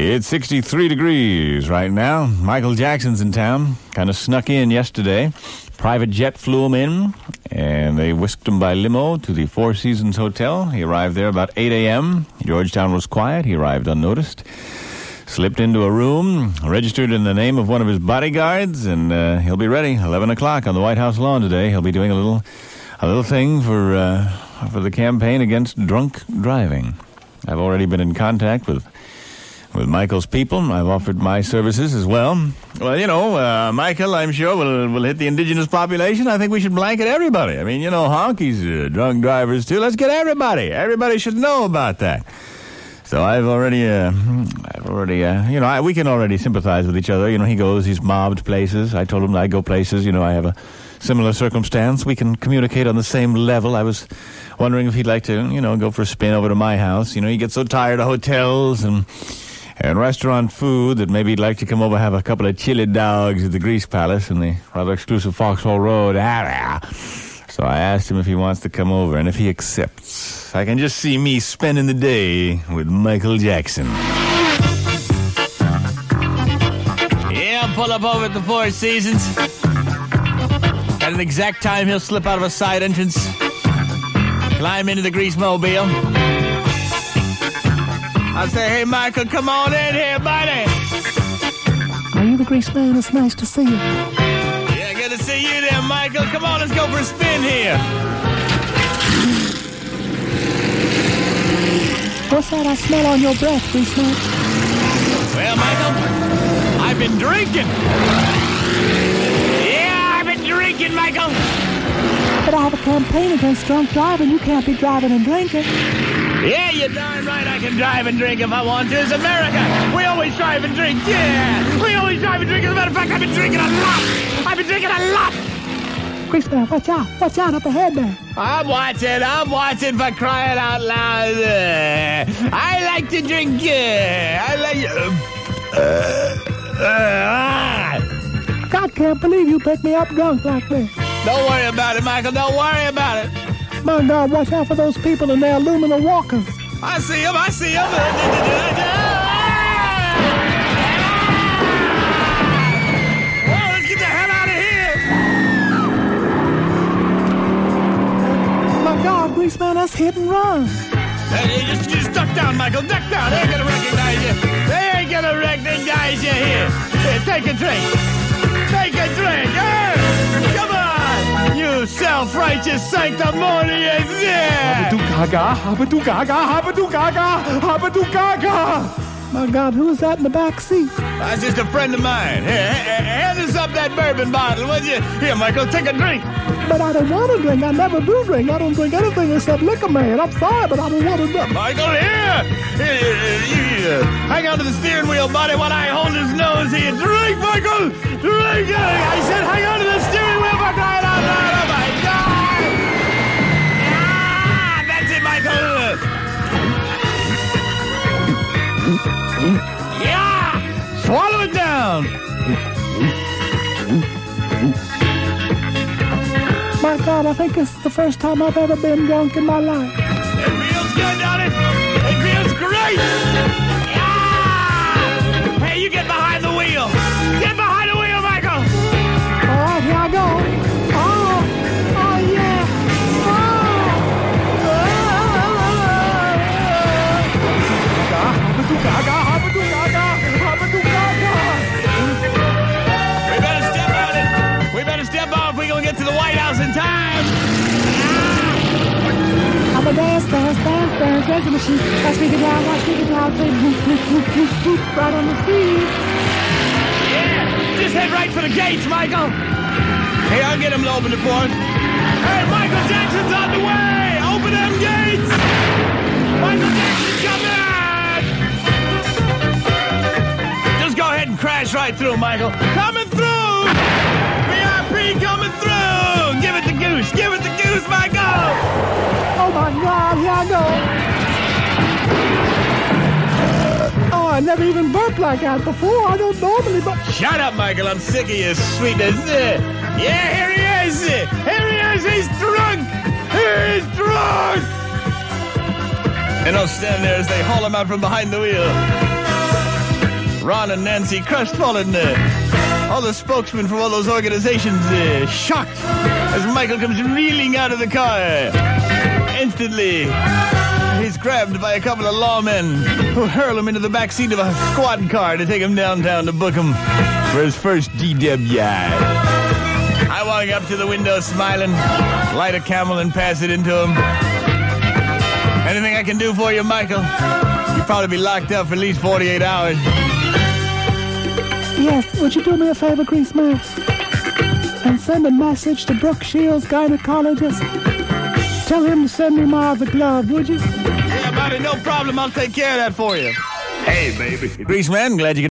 It's 63 degrees right now. Michael Jackson's in town. Kind of snuck in yesterday. Private jet flew him in, and they whisked him by limo to the Four Seasons Hotel. He arrived there about 8 a.m. Georgetown was quiet. He arrived unnoticed. Slipped into a room, registered in the name of one of his bodyguards, and uh, he'll be ready 11 o'clock on the White House lawn today. He'll be doing a little, a little thing for uh, for the campaign against drunk driving. I've already been in contact with with Michael's people. I've offered my services as well. Well, you know, uh, Michael, I'm sure will will hit the indigenous population. I think we should blanket everybody. I mean, you know, honkies, uh, drunk drivers too. Let's get everybody. Everybody should know about that. So I've already, uh, I've already, uh, you know, I, we can already sympathize with each other. You know, he goes, he's mobbed places. I told him I go places. You know, I have a similar circumstance. We can communicate on the same level. I was wondering if he'd like to, you know, go for a spin over to my house. You know, he gets so tired of hotels and and restaurant food that maybe he'd like to come over have a couple of chili dogs at the Grease Palace in the rather exclusive Foxhall Road area. So I asked him if he wants to come over and if he accepts. I can just see me spending the day with Michael Jackson. Yeah, pull up over at the Four Seasons. At an exact time, he'll slip out of a side entrance, climb into the Grease Mobile. I say, hey, Michael, come on in here, buddy. Are you the Greaseman? It's nice to see you. Yeah, good to see you there, Michael. Come on, let's go for a spin here. What's that I smell on your breath, Greaseman? Well, Michael, I've been drinking. Yeah, I've been drinking, Michael. But I have a campaign against drunk driving. You can't be driving and drinking. Yeah, you're darn right I can drive and drink if I want to. It's America. We always drive and drink. Yeah, we always drive and drink. As a matter of fact, I've been drinking a lot. I've been drinking a lot. Greaseman, watch out. Watch out up ahead there. I'm watching. I'm watching for crying out loud. Uh, I like to drink. Uh, I like. Uh, uh, God can't believe you picked me up drunk like this. Don't worry about it, Michael. Don't worry about it. My God, watch out for those people in their aluminum walkers. I see him. I see him. Well, let's get the hell out of here. My God, Greaseman, that's hit and run. Hey, just, just duck down, Michael. Duck down. They ain't gonna recognize you. They ain't gonna recognize you here. Here, take a drink. Take a drink. Hey, come on, you self-righteous sanctimonious. Yeah. gaga, habadu gaga, habadu gaga, habadu gaga. My God, who's that in the back seat? That's just a friend of mine. Here, hand us up that bourbon bottle, would you? Here, Michael, take a drink. But I don't want to drink. I never do drink. I don't drink anything except liquor, man. I'm sorry, but I don't want to drink. Michael, here. Here, uh, hang on to the steering wheel, buddy, while I hold his nose here. Drink, Michael. Drink. I said, hang on to the steering wheel for crying out loud. Oh my God. Yeah. Swallow it down. My God, I think it's the first time I've ever been drunk in my life. It feels good, don't it? It feels great. Yeah. Hey, you get behind dance, dance, dance, dance, dancing machine. Watch me get down, watch me get down, say whoop, whoop, whoop, whoop, whoop, right on the feet. Yeah. Just head right for the gates, Michael. Hey, I'll get him to open it for. Hey, Michael Jackson's on the way. Open them gates. Michael Jackson's coming. Just go ahead and crash right through, Michael. Coming I never even burped like that before. I don't normally but. Shut up, Michael. I'm sick of your sweetness. Uh, Yeah, here he is. Here he is. He's drunk. He's drunk. And I'll stand there as they haul him out from behind the wheel. Ron and Nancy crestfallen. Uh, all the spokesmen from all those organizations uh, shocked as Michael comes reeling out of the car. Instantly, he's grabbed by a couple of lawmen who hurl him into the back seat of a squad car to take him downtown to book him for his first DWI. I walk up to the window smiling, light a camel and pass it into him. Anything I can do for you, Michael? You'll probably be locked up for at least 48 hours. Yes, would you do me a favor, Greaseman? And send a message to Brooke Shields, gynecologist. Tell him to send me my other glove, would you? Yeah, buddy, no problem. I'll take care of that for you. Hey, baby. Greaseman, glad you could